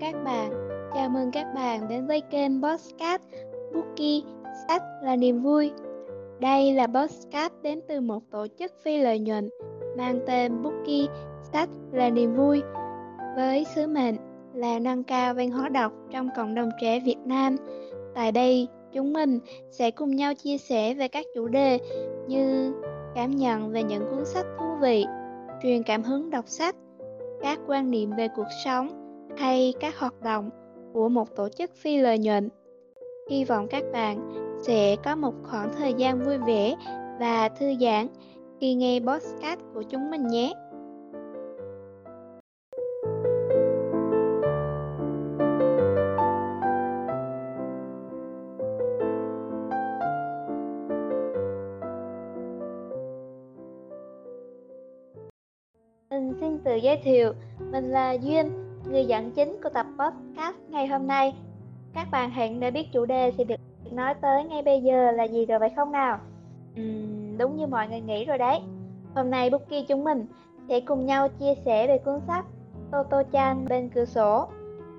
Chào các bạn, chào mừng các bạn đến với kênh Podcast Bookie Sách là niềm vui. Đây là podcast đến từ một tổ chức phi lợi nhuận mang tên Bookie Sách là niềm vui với sứ mệnh là nâng cao văn hóa đọc trong cộng đồng trẻ Việt Nam. Tại đây, chúng mình sẽ cùng nhau chia sẻ về các chủ đề như cảm nhận về những cuốn sách thú vị, truyền cảm hứng đọc sách, các quan niệm về cuộc sống hay các hoạt động của một tổ chức phi lợi nhuận. Hy vọng các bạn sẽ có một khoảng thời gian vui vẻ và thư giãn khi nghe podcast của chúng mình nhé. Mình xin tự giới thiệu, mình là Duyên, người dẫn chính của tập podcast ngày hôm nay. Các bạn hẳn đã biết chủ đề sẽ được nói tới ngay bây giờ là gì rồi phải không nào? Uhm, đúng như mọi người nghĩ rồi đấy. Hôm nay Bookie chúng mình sẽ cùng nhau chia sẻ về cuốn sách Toto Chan bên cửa sổ,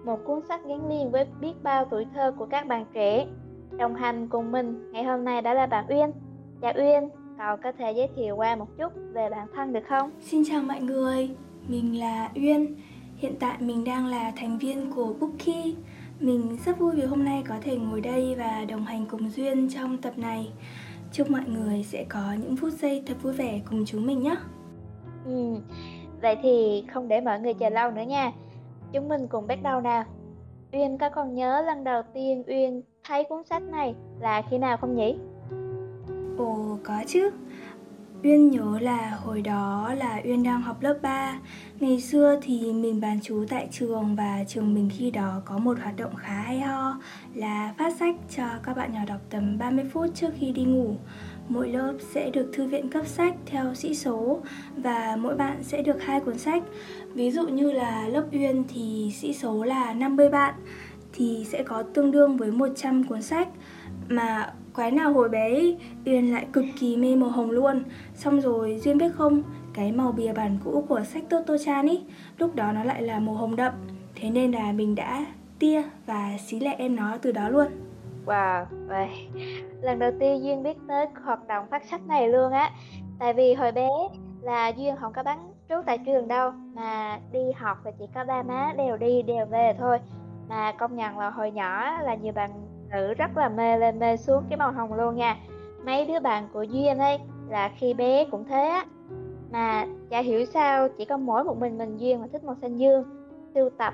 một cuốn sách gắn liền với biết bao tuổi thơ của các bạn trẻ. Đồng hành cùng mình ngày hôm nay đã là bạn Uyên. Chào Uyên, cậu có thể giới thiệu qua một chút về bản thân được không? Xin chào mọi người, mình là Uyên. Hiện tại mình đang là thành viên của Bookie. Mình rất vui vì hôm nay có thể ngồi đây và đồng hành cùng Duyên trong tập này. Chúc mọi người sẽ có những phút giây thật vui vẻ cùng chúng mình nhé. Ừ, vậy thì không để mọi người chờ lâu nữa nha. Chúng mình cùng bắt đầu nào. Uyên có còn nhớ lần đầu tiên Uyên thấy cuốn sách này là khi nào không nhỉ? Ồ, có chứ. Uyên nhớ là hồi đó là Uyên đang học lớp 3 Ngày xưa thì mình bán chú tại trường và trường mình khi đó có một hoạt động khá hay ho, là phát sách cho các bạn nhỏ đọc tầm 30 phút trước khi đi ngủ. Mỗi lớp sẽ được thư viện cấp sách theo sĩ số và mỗi bạn sẽ được hai cuốn sách. Ví dụ như là lớp Uyên thì sĩ số là 50 bạn thì sẽ có tương đương với 100 cuốn sách, mà quái nào hồi bé Uyên lại cực kỳ mê màu hồng luôn. Xong rồi Duyên biết không Cái màu bìa bản cũ của sách Toto Chan ý Lúc đó nó lại là màu hồng đậm. Thế nên là mình đã tia và xí lẹ em nó từ đó luôn. Wow, vậy lần đầu tiên Duyên biết tới hoạt động phát sách này luôn á. Tại vì hồi bé là Duyên không có bán trú tại trường đâu Mà đi học thì chỉ có ba má đều đi đều về thôi. Mà công nhận là hồi nhỏ là nhiều bạn nữ rất là mê lên mê xuống cái màu hồng luôn nha. Mấy đứa bạn của duyên ấy là khi bé cũng thế á. Mà chả hiểu sao chỉ có mỗi một mình mình duyên mà thích màu xanh dương. Sưu tập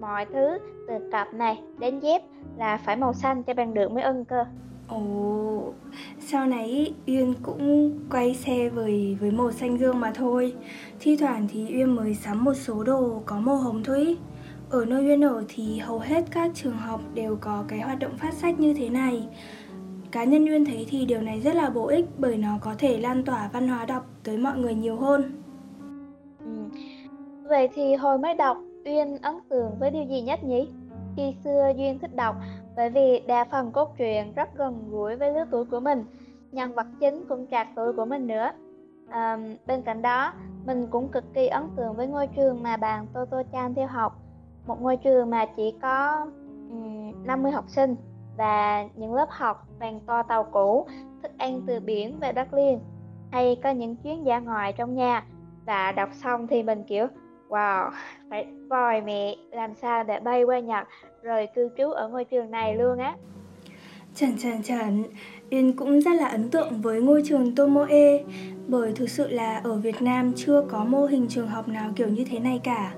mọi thứ từ cặp này đến dép là phải màu xanh cho bằng được mới ưng cơ. Ồ, sau này Uyên cũng quay xe với với màu xanh dương mà thôi. Thi thoảng thì Uyên mới sắm một số đồ có màu hồng thôi ở nơi Uyên ở thì hầu hết các trường học đều có cái hoạt động phát sách như thế này. Cá nhân Uyên thấy thì điều này rất là bổ ích bởi nó có thể lan tỏa văn hóa đọc tới mọi người nhiều hơn. Ừ. Vậy thì hồi mới đọc, Uyên ấn tượng với điều gì nhất nhỉ? Khi xưa Duyên thích đọc bởi vì đa phần cốt truyện rất gần gũi với lứa tuổi của mình, nhân vật chính cũng trạc tuổi của mình nữa. À, bên cạnh đó, mình cũng cực kỳ ấn tượng với ngôi trường mà bạn Toto Chan theo học một ngôi trường mà chỉ có um, 50 học sinh và những lớp học bằng to tàu cũ, thức ăn từ biển về đất liền. Hay có những chuyến dã ngoại trong nhà và đọc xong thì mình kiểu wow phải vòi mẹ làm sao để bay qua Nhật rồi cư trú ở ngôi trường này luôn á. Chẳng chẳng chẳng, Yên cũng rất là ấn tượng với ngôi trường Tomoe bởi thực sự là ở Việt Nam chưa có mô hình trường học nào kiểu như thế này cả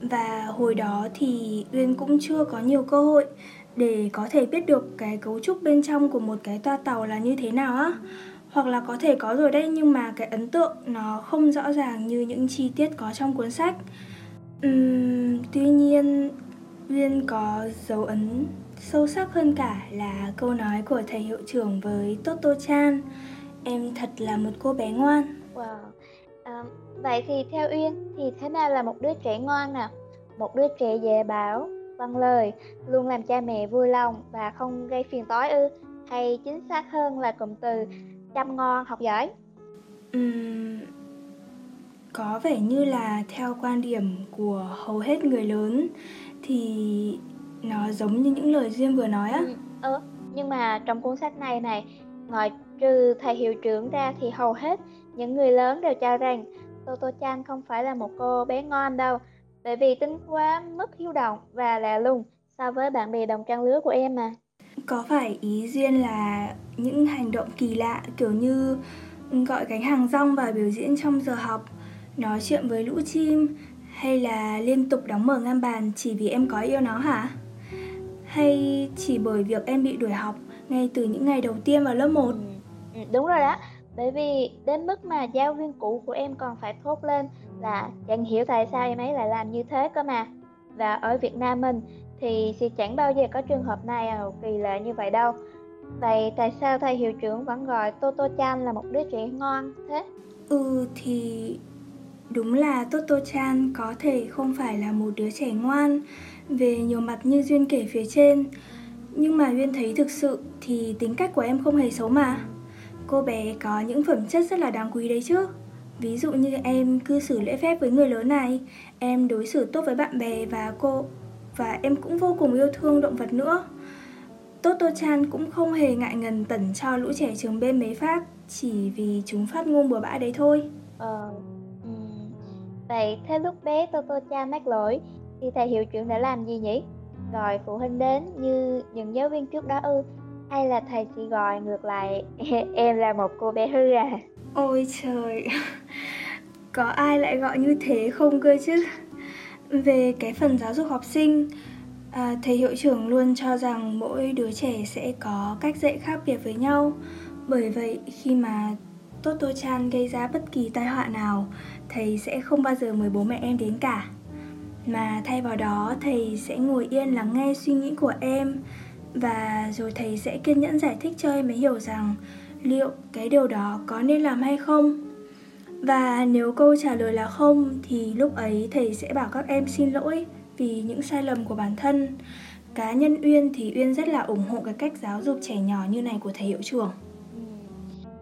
và hồi đó thì Uyên cũng chưa có nhiều cơ hội để có thể biết được cái cấu trúc bên trong của một cái toa tàu là như thế nào á. Hoặc là có thể có rồi đấy nhưng mà cái ấn tượng nó không rõ ràng như những chi tiết có trong cuốn sách. Uhm, tuy nhiên Uyên có dấu ấn sâu sắc hơn cả là câu nói của thầy hiệu trưởng với Toto Chan em thật là một cô bé ngoan. Wow à, Vậy thì theo Uyên thì thế nào là một đứa trẻ ngoan nào? Một đứa trẻ dễ bảo, vâng lời, luôn làm cha mẹ vui lòng và không gây phiền toái ư? Hay chính xác hơn là cụm từ chăm ngon học giỏi? Uhm, có vẻ như là theo quan điểm của hầu hết người lớn thì nó giống như những lời Duyên vừa nói á. Ừ, ừ, nhưng mà trong cuốn sách này này, ngoại trừ thầy hiệu trưởng ra thì hầu hết những người lớn đều cho rằng Toto Chan không phải là một cô bé ngoan đâu, bởi vì tính quá mất hiếu động và lạ lùng so với bạn bè đồng trang lứa của em mà. Có phải ý Duyên là những hành động kỳ lạ kiểu như gọi gánh hàng rong và biểu diễn trong giờ học, nói chuyện với lũ chim hay là liên tục đóng mở ngăn bàn chỉ vì em có yêu nó hả? Hay chỉ bởi việc em bị đuổi học ngay từ những ngày đầu tiên vào lớp 1? Ừ, ừ, đúng rồi đó, bởi vì đến mức mà giáo viên cũ của em còn phải thốt lên là chẳng hiểu tại sao em ấy lại làm như thế cơ mà. Và ở Việt Nam mình thì sẽ chẳng bao giờ có trường hợp này nào kỳ lạ như vậy đâu. Vậy tại sao thầy hiệu trưởng vẫn gọi Toto Chan là một đứa trẻ ngoan thế? Ừ thì đúng là Toto Chan có thể không phải là một đứa trẻ ngoan, về nhiều mặt như Duyên kể phía trên. Nhưng mà Duyên thấy thực sự thì tính cách của em không hề xấu mà. Cô bé có những phẩm chất rất là đáng quý đấy chứ. Ví dụ như em cư xử lễ phép với người lớn này, em đối xử tốt với bạn bè và cô và em cũng vô cùng yêu thương động vật nữa. Toto Chan cũng không hề ngại ngần tẩn cho lũ trẻ trường bên mấy phát chỉ vì chúng phát ngôn bừa bãi đấy thôi. Ờ, ừ, vậy thế lúc bé Toto Chan mắc lỗi thì thầy hiệu trưởng đã làm gì nhỉ? Gọi phụ huynh đến như những giáo viên trước đó ư? Hay là thầy chỉ gọi ngược lại em là một cô bé hư à? Ôi trời, có ai lại gọi như thế không cơ chứ? Về cái phần giáo dục học sinh, à, thầy hiệu trưởng luôn cho rằng mỗi đứa trẻ sẽ có cách dạy khác biệt với nhau. Bởi vậy khi mà Toto Chan gây ra bất kỳ tai họa nào, thầy sẽ không bao giờ mời bố mẹ em đến cả. Mà thay vào đó, thầy sẽ ngồi yên lắng nghe suy nghĩ của em và rồi thầy sẽ kiên nhẫn giải thích cho em ấy hiểu rằng liệu cái điều đó có nên làm hay không và nếu câu trả lời là không, thì lúc ấy thầy sẽ bảo các em xin lỗi vì những sai lầm của bản thân. Cá nhân Uyên thì Uyên rất là ủng hộ cái cách giáo dục trẻ nhỏ như này của thầy hiệu trưởng.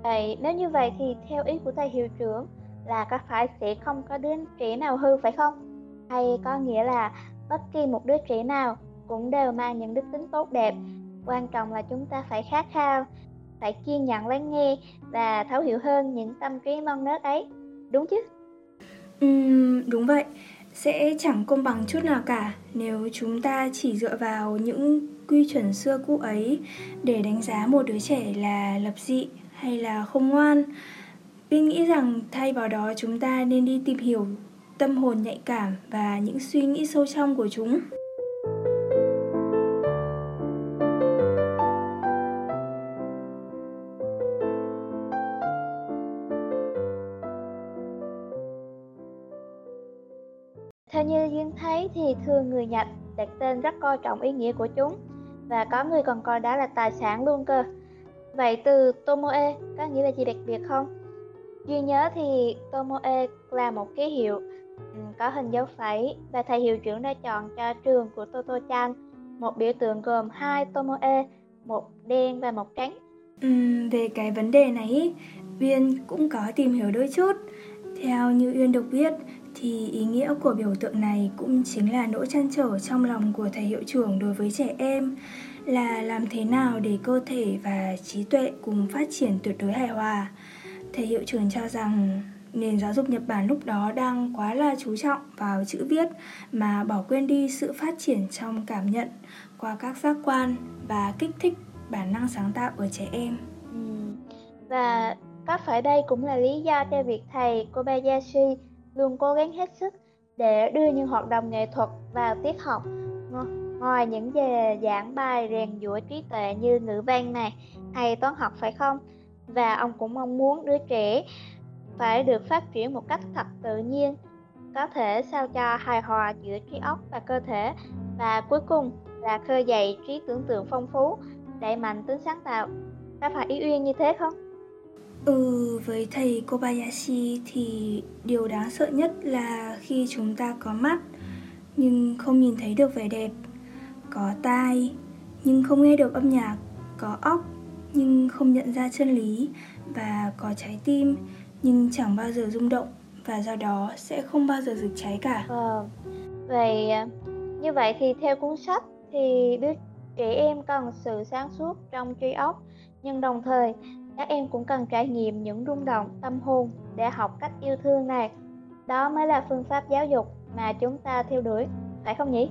Vậy nếu như vậy thì theo ý của thầy hiệu trưởng là các phái sẽ không có đứa trẻ nào hư phải không? Hay có nghĩa là bất kỳ một đứa trẻ nào cũng đều mang những đức tính tốt đẹp. Quan trọng là chúng ta phải khát khao phải kiên nhẫn lắng nghe và thấu hiểu hơn những tâm trí non nớt ấy đúng chứ Ừ, đúng vậy sẽ chẳng công bằng chút nào cả nếu chúng ta chỉ dựa vào những quy chuẩn xưa cũ ấy để đánh giá một đứa trẻ là lập dị hay là không ngoan Tôi nghĩ rằng thay vào đó chúng ta nên đi tìm hiểu tâm hồn nhạy cảm và những suy nghĩ sâu trong của chúng. Thấy thì thường người Nhật đặt tên rất coi trọng ý nghĩa của chúng và có người còn coi đó là tài sản luôn cơ. Vậy từ Tomoe có nghĩa là gì đặc biệt không? Duy nhớ thì Tomoe là một ký hiệu ừ, có hình dấu phẩy và thầy hiệu trưởng đã chọn cho trường của Toto-chan một biểu tượng gồm hai Tomoe, một đen và một trắng. Ừ, về cái vấn đề này, Uyên cũng có tìm hiểu đôi chút. Theo như Uyên được biết, thì ý nghĩa của biểu tượng này cũng chính là nỗi chăn trở trong lòng của thầy hiệu trưởng đối với trẻ em, là làm thế nào để cơ thể và trí tuệ cùng phát triển tuyệt đối hài hòa. Thầy hiệu trưởng cho rằng nền giáo dục Nhật Bản lúc đó đang quá là chú trọng vào chữ viết mà bỏ quên đi sự phát triển trong cảm nhận qua các giác quan và kích thích bản năng sáng tạo ở trẻ em. Ừ. Và có phải đây cũng là lý do cho việc thầy Kobayashi luôn cố gắng hết sức để đưa những hoạt động nghệ thuật vào tiết học. Ngoài những về giảng bài rèn giũa trí tuệ như ngữ văn này hay toán học phải không? Và ông cũng mong muốn đứa trẻ phải được phát triển một cách thật tự nhiên, có thể sao cho hài hòa giữa trí óc và cơ thể. Và cuối cùng là khơi dậy trí tưởng tượng phong phú, đẩy mạnh tính sáng tạo. Đã phải ý uyên như thế không? Ừ, với thầy Kobayashi thì điều đáng sợ nhất là khi chúng ta có mắt nhưng không nhìn thấy được vẻ đẹp, có tai nhưng không nghe được âm nhạc, có óc nhưng không nhận ra chân lý. Và có trái tim nhưng chẳng bao giờ rung động. Và do đó sẽ không bao giờ rực cháy cả. Ờ, vậy à, như vậy thì theo cuốn sách thì đứa trẻ em cần sự sáng suốt trong trí óc. Nhưng đồng thời các em cũng cần trải nghiệm những rung động tâm hồn để học cách yêu thương này đó mới là phương pháp giáo dục mà chúng ta theo đuổi phải không nhỉ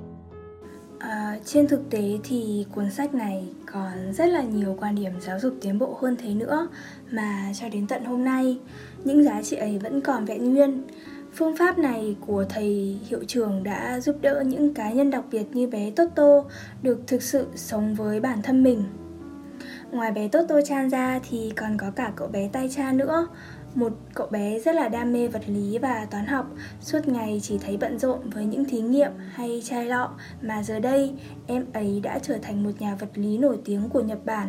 À, trên thực tế thì cuốn sách này còn rất là nhiều quan điểm giáo dục tiến bộ hơn thế nữa mà cho đến tận hôm nay những giá trị ấy vẫn còn vẹn nguyên. Phương pháp này của thầy hiệu trưởng đã giúp đỡ những cá nhân đặc biệt như bé Toto được thực sự sống với bản thân mình. Ngoài bé Toto Chan ra thì còn có cả cậu bé tay cha nữa một cậu bé rất là đam mê vật lý và toán học, suốt ngày chỉ thấy bận rộn với những thí nghiệm hay chai lọ mà giờ đây em ấy đã trở thành một nhà vật lý nổi tiếng của Nhật Bản.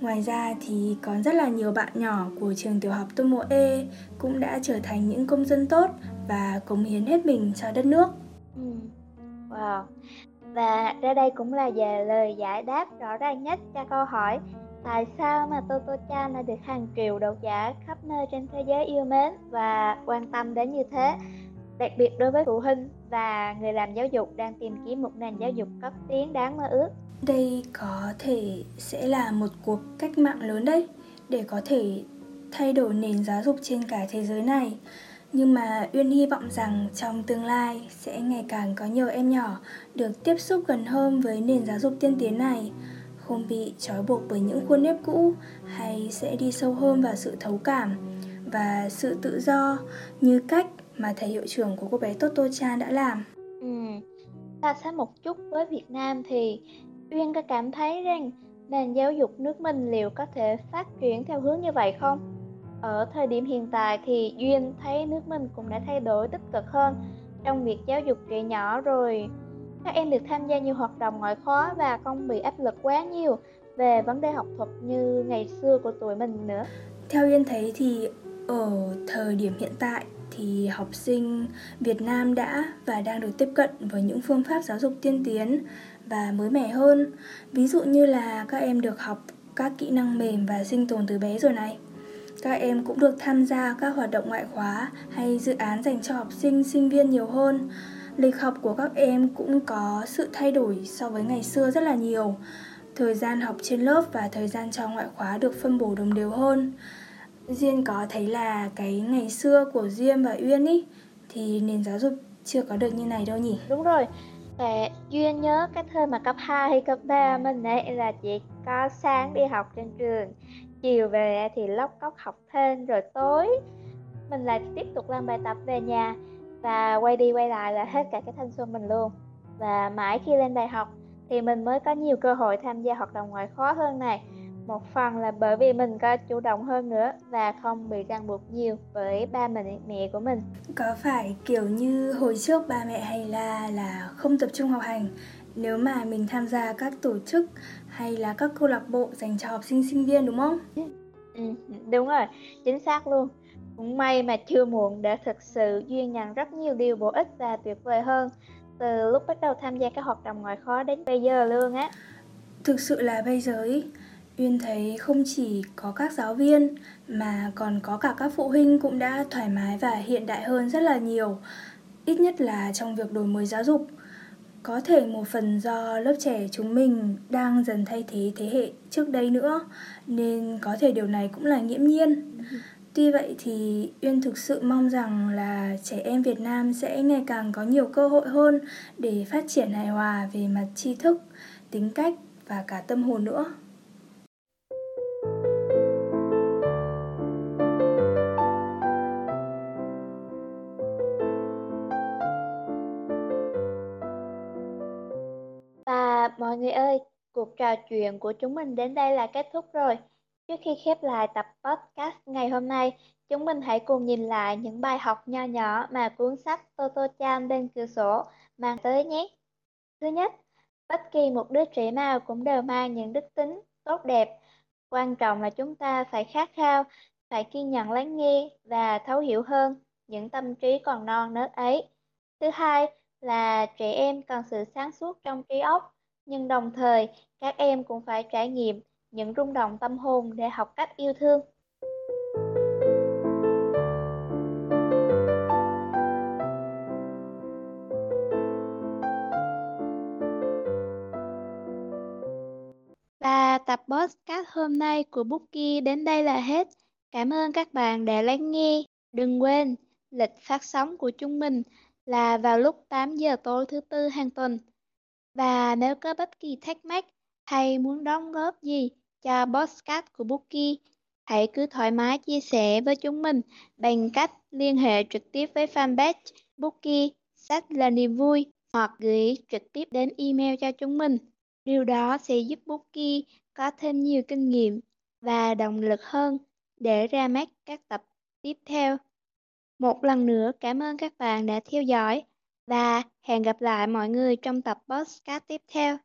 Ngoài ra thì còn rất là nhiều bạn nhỏ của trường tiểu học Tomoe cũng đã trở thành những công dân tốt và cống hiến hết mình cho đất nước. Ừ. Wow. Và ra đây cũng là về lời giải đáp rõ ràng nhất cho câu hỏi, Tại sao mà Toto-chan lại được hàng triệu độc giả khắp nơi trên thế giới yêu mến và quan tâm đến như thế? Đặc biệt đối với phụ huynh và người làm giáo dục đang tìm kiếm một nền giáo dục cấp tiến đáng mơ ước. Đây có thể sẽ là một cuộc cách mạng lớn đấy, để có thể thay đổi nền giáo dục trên cả thế giới này. Nhưng mà Uyên hy vọng rằng trong tương lai sẽ ngày càng có nhiều em nhỏ được tiếp xúc gần hơn với nền giáo dục tiên tiến này không bị trói buộc bởi những khuôn nếp cũ hay sẽ đi sâu hơn vào sự thấu cảm và sự tự do như cách mà thầy hiệu trưởng của cô bé Toto Chan đã làm. Ừ, ta sát một chút với Việt Nam thì Uyên có cảm thấy rằng nền giáo dục nước mình liệu có thể phát triển theo hướng như vậy không? Ở thời điểm hiện tại thì Duyên thấy nước mình cũng đã thay đổi tích cực hơn trong việc giáo dục trẻ nhỏ rồi các em được tham gia nhiều hoạt động ngoại khóa và không bị áp lực quá nhiều về vấn đề học thuật như ngày xưa của tuổi mình nữa. Theo duyên thấy thì ở thời điểm hiện tại thì học sinh Việt Nam đã và đang được tiếp cận với những phương pháp giáo dục tiên tiến và mới mẻ hơn. Ví dụ như là các em được học các kỹ năng mềm và sinh tồn từ bé rồi này. Các em cũng được tham gia các hoạt động ngoại khóa hay dự án dành cho học sinh, sinh viên nhiều hơn lịch học của các em cũng có sự thay đổi so với ngày xưa rất là nhiều. Thời gian học trên lớp và thời gian cho ngoại khóa được phân bổ đồng đều hơn. Duyên có thấy là cái ngày xưa của Duyên và Uyên ý thì nền giáo dục chưa có được như này đâu nhỉ? Đúng rồi. và Duyên nhớ cái thời mà cấp 2 hay cấp 3 mình ấy là chỉ có sáng đi học trên trường, chiều về thì lóc cóc học thêm, rồi tối mình lại tiếp tục làm bài tập về nhà và quay đi quay lại là hết cả cái thanh xuân mình luôn. Và mãi khi lên đại học thì mình mới có nhiều cơ hội tham gia hoạt động ngoại khóa hơn này. Một phần là bởi vì mình có chủ động hơn nữa và không bị ràng buộc nhiều với ba mình mẹ của mình. Có phải kiểu như hồi trước ba mẹ hay là là không tập trung học hành nếu mà mình tham gia các tổ chức hay là các câu lạc bộ dành cho học sinh sinh viên đúng không? Ừ, đúng rồi, chính xác luôn. Cũng may mà chưa muộn để thực sự duyên nhận rất nhiều điều bổ ích và tuyệt vời hơn từ lúc bắt đầu tham gia các hoạt động ngoại khóa đến bây giờ luôn á. Thực sự là bây giờ ý, Uyên thấy không chỉ có các giáo viên mà còn có cả các phụ huynh cũng đã thoải mái và hiện đại hơn rất là nhiều, ít nhất là trong việc đổi mới giáo dục. Có thể một phần do lớp trẻ chúng mình đang dần thay thế thế hệ trước đây nữa nên có thể điều này cũng là nghiễm nhiên. Tuy vậy thì Uyên thực sự mong rằng là trẻ em Việt Nam sẽ ngày càng có nhiều cơ hội hơn để phát triển hài hòa về mặt tri thức, tính cách và cả tâm hồn nữa. Người ơi, cuộc trò chuyện của chúng mình đến đây là kết thúc rồi. Trước khi khép lại tập podcast ngày hôm nay, chúng mình hãy cùng nhìn lại những bài học nho nhỏ mà cuốn sách Toto Chan bên cửa sổ mang tới nhé. Thứ nhất, bất kỳ một đứa trẻ nào cũng đều mang những đức tính tốt đẹp. Quan trọng là chúng ta phải khát khao, phải kiên nhẫn lắng nghe và thấu hiểu hơn những tâm trí còn non nớt ấy. Thứ hai là trẻ em cần sự sáng suốt trong trí óc, nhưng đồng thời các em cũng phải trải nghiệm những rung động tâm hồn để học cách yêu thương Và tập podcast hôm nay của Bookie đến đây là hết. Cảm ơn các bạn đã lắng nghe. Đừng quên, lịch phát sóng của chúng mình là vào lúc 8 giờ tối thứ tư hàng tuần. Và nếu có bất kỳ thắc mắc hay muốn đóng góp gì cho podcast của Bookie, hãy cứ thoải mái chia sẻ với chúng mình bằng cách liên hệ trực tiếp với fanpage Bookie sách là niềm vui hoặc gửi trực tiếp đến email cho chúng mình. Điều đó sẽ giúp Bookie có thêm nhiều kinh nghiệm và động lực hơn để ra mắt các tập tiếp theo. Một lần nữa cảm ơn các bạn đã theo dõi và hẹn gặp lại mọi người trong tập podcast tiếp theo.